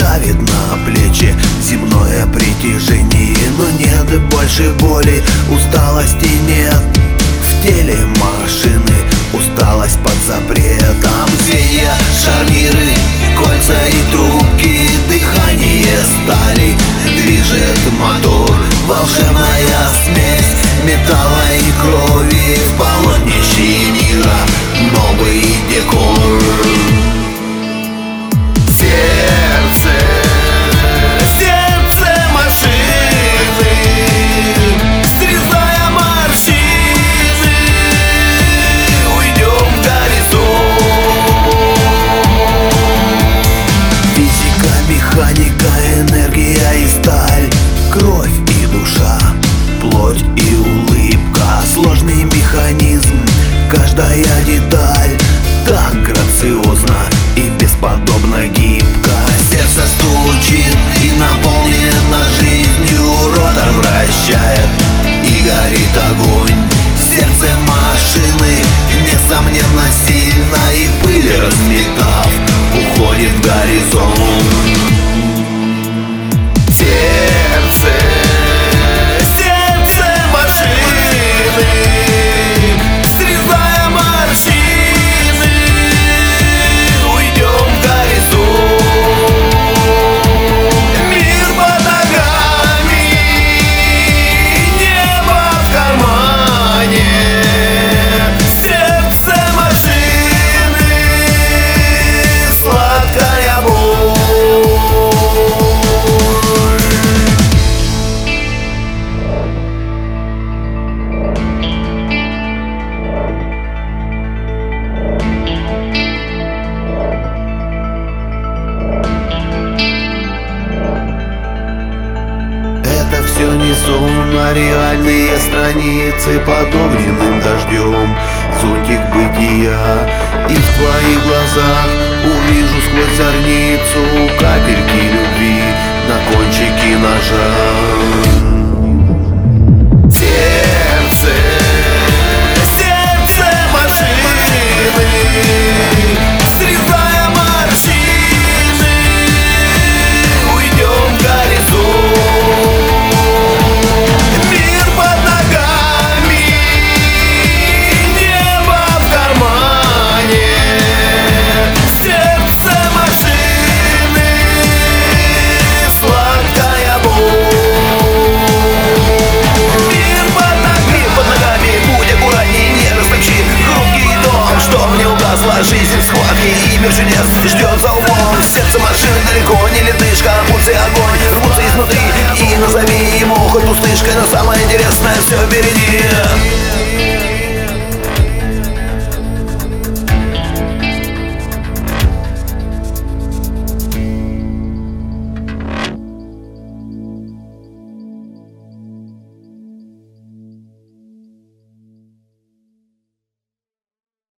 давит на плечи. Земное притяжение Но нет больше боли. Усталости нет В теле машины. Усталость под запретом Звенья, шарниры, кольца и трубки. Дыхание стали Движет мотор. Волшебная смесь Металла и крови В полотнище мира плоть и улыбка. Сложный механизм, каждая деталь. Так грациозно и бесподобно гибко. Сердце стучит и наполнено жизнью. Ротор вращает и горит огонь. Сердце машины несомненно сильно. И пыль разметав уходит в горизонт Это все не сон, а реальные страницы Под огненным дождем. Зонтик бытия И в твоих глазах увижу сквозь зорницу Капельки любви. На кончике ножа жизнь Схватки и мир чудес ждет за углом Сердце машины далеко не ледышка Пульсы огонь, рвутся изнутри. И назови ему хоть пустышкой Но самое интересное все впереди